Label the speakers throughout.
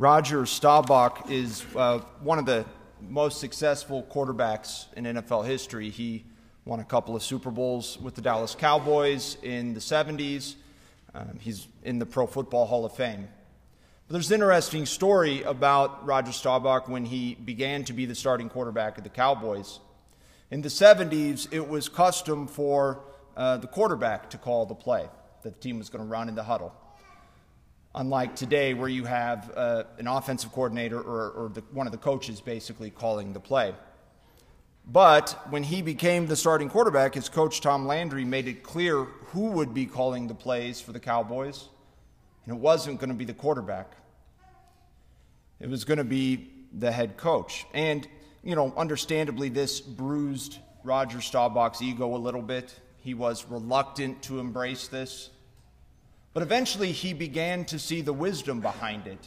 Speaker 1: Roger Staubach is uh, one of the most successful quarterbacks in NFL history. He won a couple of Super Bowls with the Dallas Cowboys in the 70s. Um, he's in the Pro Football Hall of Fame. But there's an interesting story about Roger Staubach when he began to be the starting quarterback of the Cowboys. In the 70s, it was custom for uh, the quarterback to call the play that the team was going to run in the huddle unlike today where you have uh, an offensive coordinator or, or the, one of the coaches basically calling the play. But when he became the starting quarterback, his coach Tom Landry made it clear who would be calling the plays for the Cowboys, and it wasn't going to be the quarterback. It was going to be the head coach. And, you know, understandably, this bruised Roger Staubach's ego a little bit. He was reluctant to embrace this. But eventually he began to see the wisdom behind it.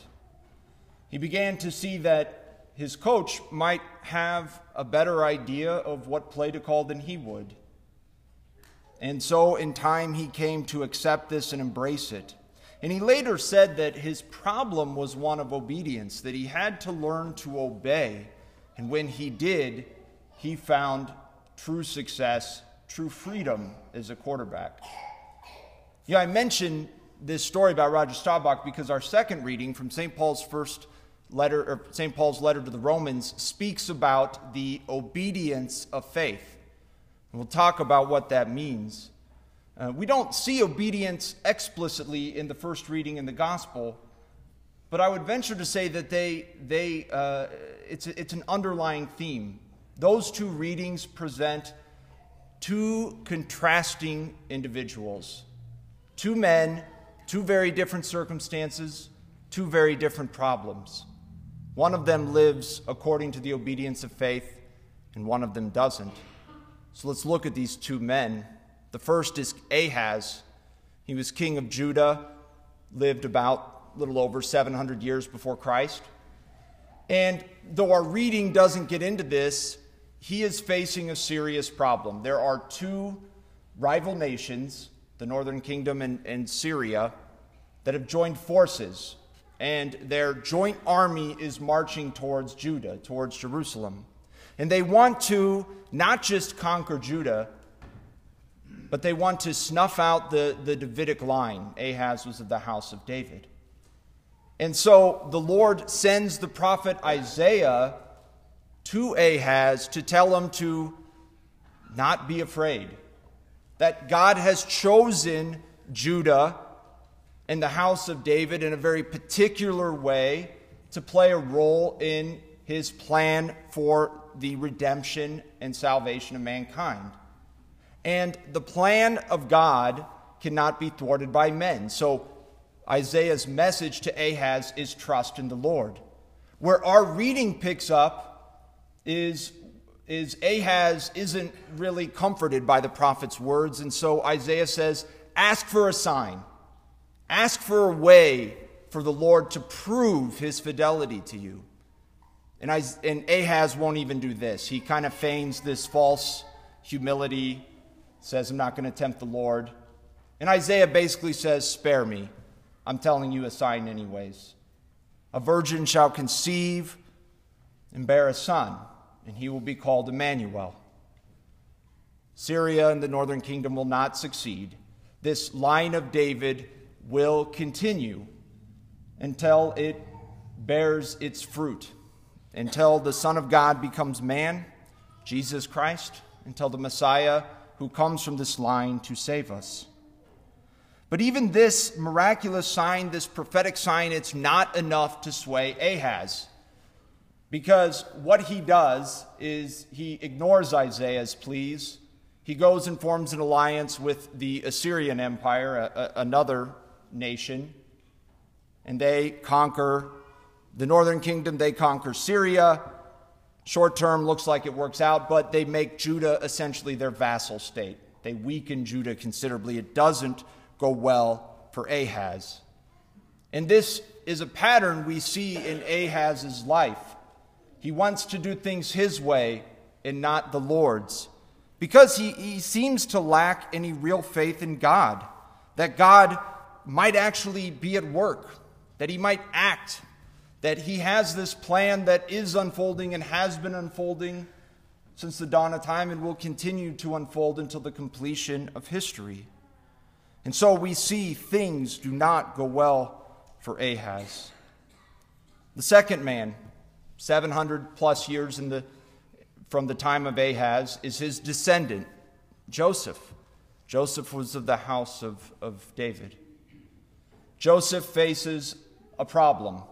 Speaker 1: He began to see that his coach might have a better idea of what play to call than he would. And so in time he came to accept this and embrace it. And he later said that his problem was one of obedience, that he had to learn to obey. And when he did, he found true success, true freedom as a quarterback. Yeah, I mentioned this story about Roger Staubach because our second reading from St. Paul's first letter, or St. Paul's letter to the Romans, speaks about the obedience of faith. And we'll talk about what that means. Uh, we don't see obedience explicitly in the first reading in the gospel, but I would venture to say that they, they, uh, it's, it's an underlying theme. Those two readings present two contrasting individuals, two men, two very different circumstances, two very different problems. One of them lives according to the obedience of faith, and one of them doesn't. So let's look at these two men. The first is Ahaz. He was king of Judah, lived about a little over 700 years before Christ. And though our reading doesn't get into this, he is facing a serious problem. There are two rival nations, the northern kingdom and, and Syria, that have joined forces, and their joint army is marching towards Judah, towards Jerusalem. And they want to not just conquer Judah, but they want to snuff out the, the Davidic line. Ahaz was of the house of David. And so the Lord sends the prophet Isaiah to Ahaz to tell him to not be afraid, that God has chosen Judah and the house of David in a very particular way to play a role in his plan for the redemption and salvation of mankind. And the plan of God cannot be thwarted by men. So Isaiah's message to Ahaz is trust in the Lord. Where our reading picks up is, is Ahaz isn't really comforted by the prophet's words, and so Isaiah says, Ask for a sign. Ask for a way for the Lord to prove his fidelity to you. And, I, and Ahaz won't even do this. He kind of feigns this false humility, says, I'm not going to tempt the Lord. And Isaiah basically says, Spare me. I'm telling you a sign, anyways. A virgin shall conceive and bear a son, and he will be called Emmanuel. Syria and the northern kingdom will not succeed. This line of David will continue until it bears its fruit, until the Son of God becomes man, Jesus Christ, until the Messiah who comes from this line to save us. But even this miraculous sign, this prophetic sign, it's not enough to sway Ahaz. Because what he does is he ignores Isaiah's pleas. He goes and forms an alliance with the Assyrian Empire, a, a, another nation, and they conquer the northern kingdom, they conquer Syria. Short term looks like it works out, but they make Judah essentially their vassal state. They weaken Judah considerably. It doesn't go well for Ahaz. And this is a pattern we see in Ahaz's life. He wants to do things his way and not the Lord's because he, he seems to lack any real faith in God, that God might actually be at work, that he might act, that he has this plan that is unfolding and has been unfolding since the dawn of time and will continue to unfold until the completion of history. And so we see things do not go well for Ahaz. The second man, 700 plus years the, from the time of Ahaz, is his descendant, Joseph. Joseph was of the house of, of David. Joseph faces a problem.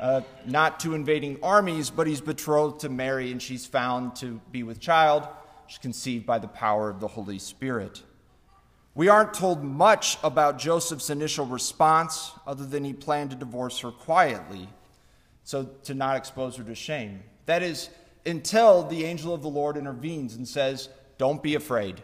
Speaker 1: Uh, not to invading armies, but he's betrothed to Mary, and she's found to be with child. She's conceived by the power of the Holy Spirit. We aren't told much about Joseph's initial response, other than he planned to divorce her quietly, so to not expose her to shame. That is, until the angel of the Lord intervenes and says, Don't be afraid.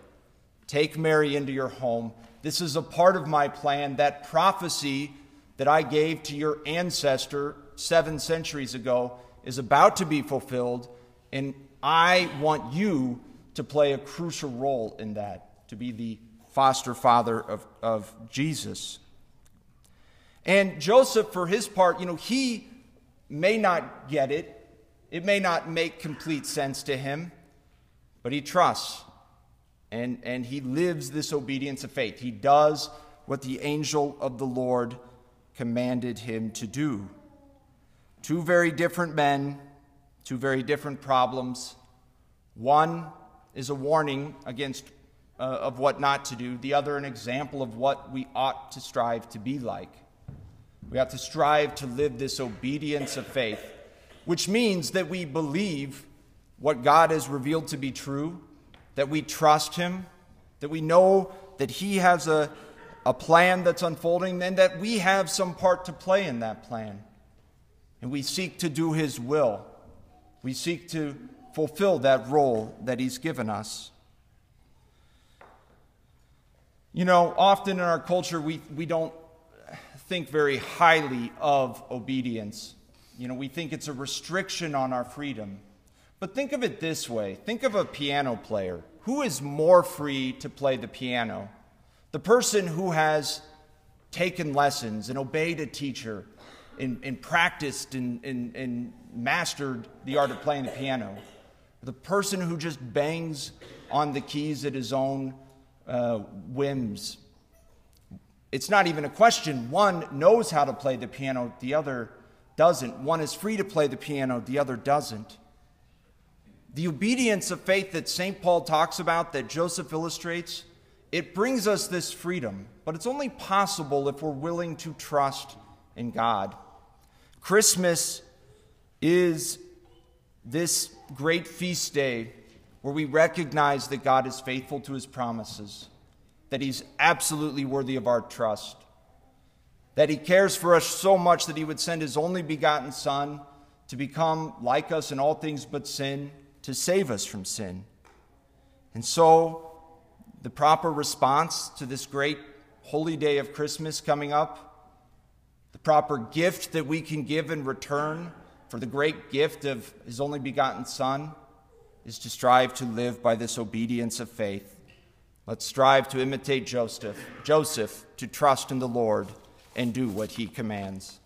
Speaker 1: Take Mary into your home. This is a part of my plan. That prophecy that I gave to your ancestor seven centuries ago is about to be fulfilled, and I want you to play a crucial role in that, to be the foster father of, of Jesus. And Joseph, for his part, you know, he may not get it, it may not make complete sense to him, but he trusts and, and he lives this obedience of faith. He does what the angel of the Lord commanded him to do. Two very different men, two very different problems. One is a warning against uh, of what not to do, the other, an example of what we ought to strive to be like. We have to strive to live this obedience of faith, which means that we believe what God has revealed to be true, that we trust Him, that we know that He has a, a plan that's unfolding, and that we have some part to play in that plan. And we seek to do His will. We seek to fulfill that role that He's given us. You know, often in our culture, we, we don't think very highly of obedience. You know, we think it's a restriction on our freedom. But think of it this way think of a piano player. Who is more free to play the piano? The person who has taken lessons and obeyed a teacher and, and practiced and, and, and mastered the art of playing the piano. The person who just bangs on the keys at his own uh, whims. It's not even a question. One knows how to play the piano, the other doesn't. One is free to play the piano, the other doesn't. The obedience of faith that St. Paul talks about, that Joseph illustrates, it brings us this freedom, but it's only possible if we're willing to trust in God. Christmas is this great feast day where we recognize that God is faithful to his promises, that he's absolutely worthy of our trust, that he cares for us so much that he would send his only begotten Son to become like us in all things but sin, to save us from sin. And so, the proper response to this great holy day of Christmas coming up, the proper gift that we can give in return for the great gift of his only begotten Son, is to strive to live by this obedience of faith. Let's strive to imitate Joseph, Joseph, to trust in the Lord and do what he commands.